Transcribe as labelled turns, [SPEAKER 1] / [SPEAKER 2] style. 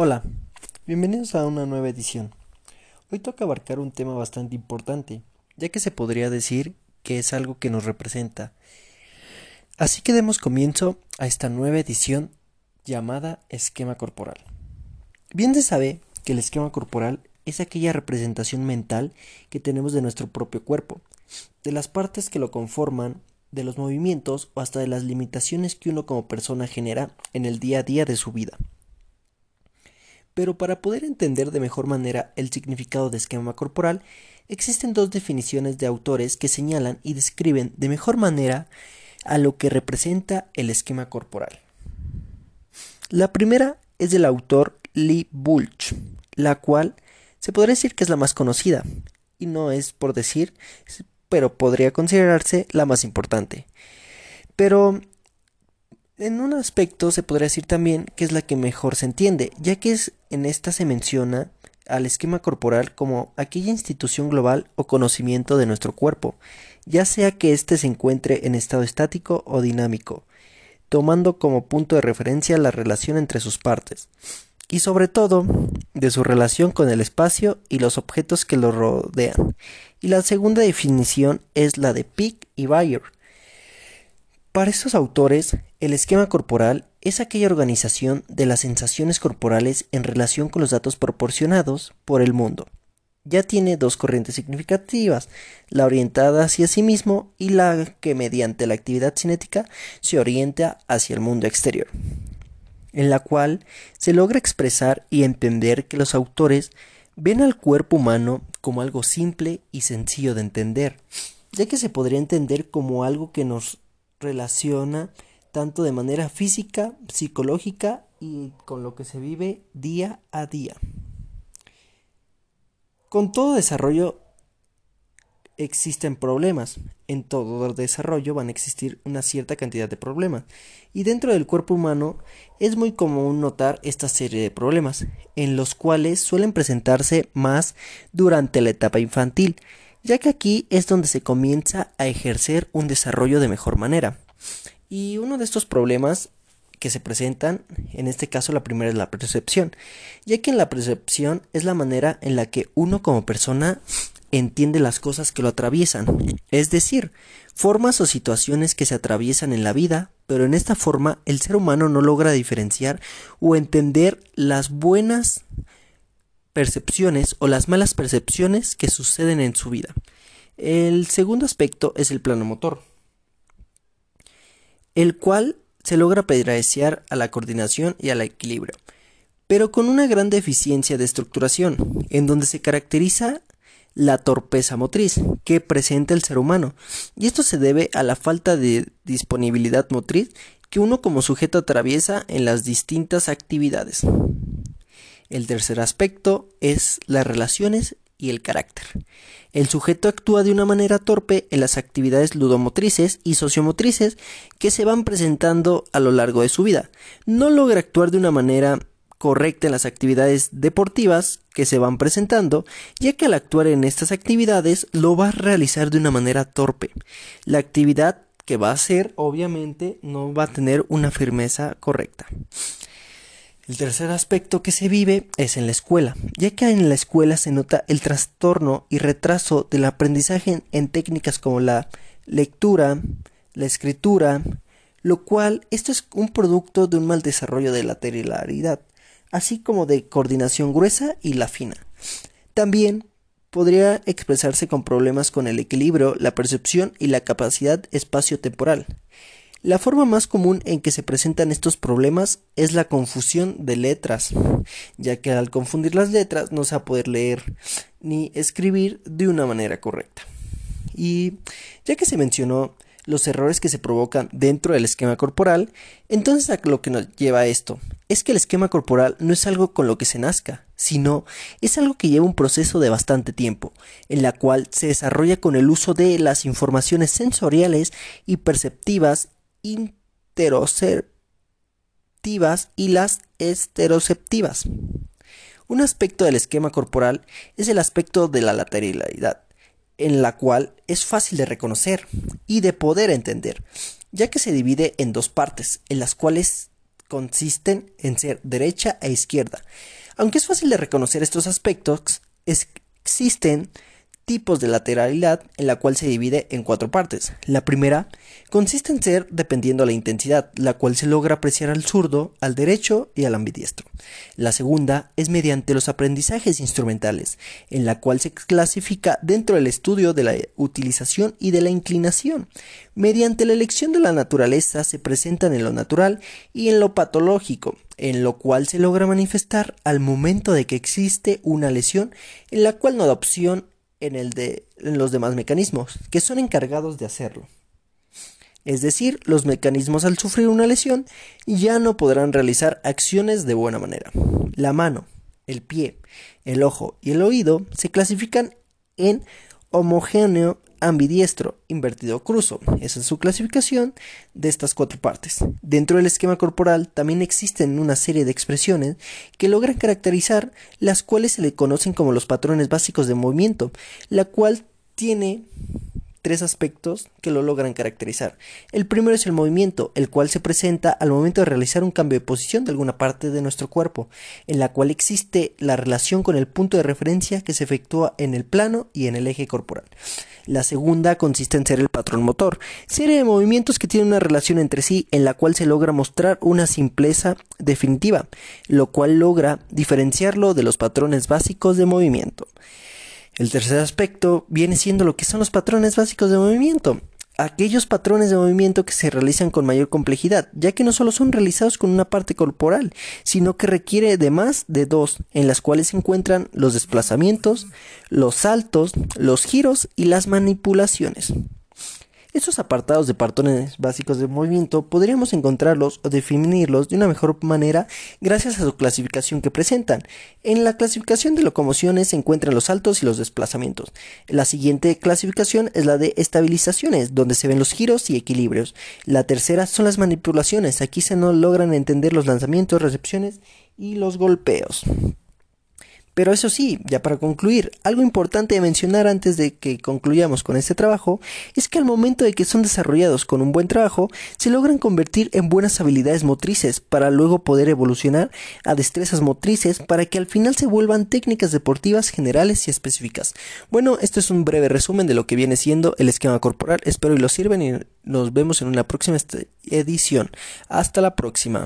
[SPEAKER 1] Hola, bienvenidos a una nueva edición. Hoy toca abarcar un tema bastante importante, ya que se podría decir que es algo que nos representa. Así que demos comienzo a esta nueva edición llamada esquema corporal. Bien se sabe que el esquema corporal es aquella representación mental que tenemos de nuestro propio cuerpo, de las partes que lo conforman, de los movimientos o hasta de las limitaciones que uno como persona genera en el día a día de su vida. Pero para poder entender de mejor manera el significado de esquema corporal, existen dos definiciones de autores que señalan y describen de mejor manera a lo que representa el esquema corporal. La primera es del autor Lee Bulch, la cual se podría decir que es la más conocida, y no es por decir, pero podría considerarse la más importante. Pero en un aspecto se podría decir también que es la que mejor se entiende, ya que es, en esta se menciona al esquema corporal como aquella institución global o conocimiento de nuestro cuerpo, ya sea que éste se encuentre en estado estático o dinámico, tomando como punto de referencia la relación entre sus partes, y sobre todo de su relación con el espacio y los objetos que lo rodean. Y la segunda definición es la de Pick y Bayer, para estos autores, el esquema corporal es aquella organización de las sensaciones corporales en relación con los datos proporcionados por el mundo. Ya tiene dos corrientes significativas, la orientada hacia sí mismo y la que mediante la actividad cinética se orienta hacia el mundo exterior, en la cual se logra expresar y entender que los autores ven al cuerpo humano como algo simple y sencillo de entender, ya que se podría entender como algo que nos relaciona tanto de manera física, psicológica y con lo que se vive día a día. Con todo desarrollo existen problemas. En todo desarrollo van a existir una cierta cantidad de problemas. Y dentro del cuerpo humano es muy común notar esta serie de problemas, en los cuales suelen presentarse más durante la etapa infantil, ya que aquí es donde se comienza a ejercer un desarrollo de mejor manera. Y uno de estos problemas que se presentan, en este caso la primera es la percepción, ya que en la percepción es la manera en la que uno como persona entiende las cosas que lo atraviesan, es decir, formas o situaciones que se atraviesan en la vida, pero en esta forma el ser humano no logra diferenciar o entender las buenas percepciones o las malas percepciones que suceden en su vida. El segundo aspecto es el plano motor, el cual se logra apreciar a la coordinación y al equilibrio, pero con una gran deficiencia de estructuración, en donde se caracteriza la torpeza motriz que presenta el ser humano, y esto se debe a la falta de disponibilidad motriz que uno como sujeto atraviesa en las distintas actividades. El tercer aspecto es las relaciones y el carácter. El sujeto actúa de una manera torpe en las actividades ludomotrices y sociomotrices que se van presentando a lo largo de su vida. No logra actuar de una manera correcta en las actividades deportivas que se van presentando, ya que al actuar en estas actividades lo va a realizar de una manera torpe. La actividad que va a hacer obviamente no va a tener una firmeza correcta. El tercer aspecto que se vive es en la escuela, ya que en la escuela se nota el trastorno y retraso del aprendizaje en técnicas como la lectura, la escritura, lo cual esto es un producto de un mal desarrollo de lateralidad, así como de coordinación gruesa y la fina. También podría expresarse con problemas con el equilibrio, la percepción y la capacidad espacio-temporal. La forma más común en que se presentan estos problemas es la confusión de letras, ya que al confundir las letras no se va a poder leer ni escribir de una manera correcta. Y ya que se mencionó los errores que se provocan dentro del esquema corporal, entonces a lo que nos lleva a esto es que el esquema corporal no es algo con lo que se nazca, sino es algo que lleva un proceso de bastante tiempo, en la cual se desarrolla con el uso de las informaciones sensoriales y perceptivas interoceptivas y las esteroceptivas. Un aspecto del esquema corporal es el aspecto de la lateralidad, en la cual es fácil de reconocer y de poder entender, ya que se divide en dos partes, en las cuales consisten en ser derecha e izquierda. Aunque es fácil de reconocer estos aspectos, existen tipos de lateralidad en la cual se divide en cuatro partes. La primera consiste en ser dependiendo de la intensidad, la cual se logra apreciar al zurdo, al derecho y al ambidiestro. La segunda es mediante los aprendizajes instrumentales, en la cual se clasifica dentro del estudio de la utilización y de la inclinación. Mediante la elección de la naturaleza se presentan en lo natural y en lo patológico, en lo cual se logra manifestar al momento de que existe una lesión en la cual no da opción en, los demás mecanismos, que son encargados de hacerlo. Es decir, los mecanismos al sufrir una lesión ya no podrán realizar acciones de buena manera. La mano, el pie, el ojo y el oído se clasifican en homogéneo ambidiestro, invertido cruzo. Esa es su clasificación de estas cuatro partes. Dentro del esquema corporal también existen una serie de expresiones que logran caracterizar las cuales se le conocen como los patrones básicos de movimiento, la cual tiene tres aspectos que lo logran caracterizar. El primero es el movimiento, el cual se presenta al momento de realizar un cambio de posición de alguna parte de nuestro cuerpo, en la cual existe la relación con el punto de referencia que se efectúa en el plano y en el eje corporal. La segunda consiste en ser el patrón motor, serie de movimientos que tienen una relación entre sí en la cual se logra mostrar una simpleza definitiva, lo cual logra diferenciarlo de los patrones básicos de movimiento. El tercer aspecto viene siendo lo que son los patrones básicos de movimiento. Aquellos patrones de movimiento que se realizan con mayor complejidad, ya que no solo son realizados con una parte corporal, sino que requiere de más de dos, en las cuales se encuentran los desplazamientos, los saltos, los giros y las manipulaciones. Estos apartados de patrones básicos de movimiento podríamos encontrarlos o definirlos de una mejor manera gracias a su clasificación que presentan. En la clasificación de locomociones se encuentran los saltos y los desplazamientos. La siguiente clasificación es la de estabilizaciones, donde se ven los giros y equilibrios. La tercera son las manipulaciones. Aquí se no logran entender los lanzamientos, recepciones y los golpeos. Pero eso sí, ya para concluir, algo importante de mencionar antes de que concluyamos con este trabajo es que al momento de que son desarrollados con un buen trabajo, se logran convertir en buenas habilidades motrices para luego poder evolucionar a destrezas motrices para que al final se vuelvan técnicas deportivas generales y específicas. Bueno, esto es un breve resumen de lo que viene siendo el esquema corporal. Espero y lo sirven y nos vemos en una próxima edición. Hasta la próxima.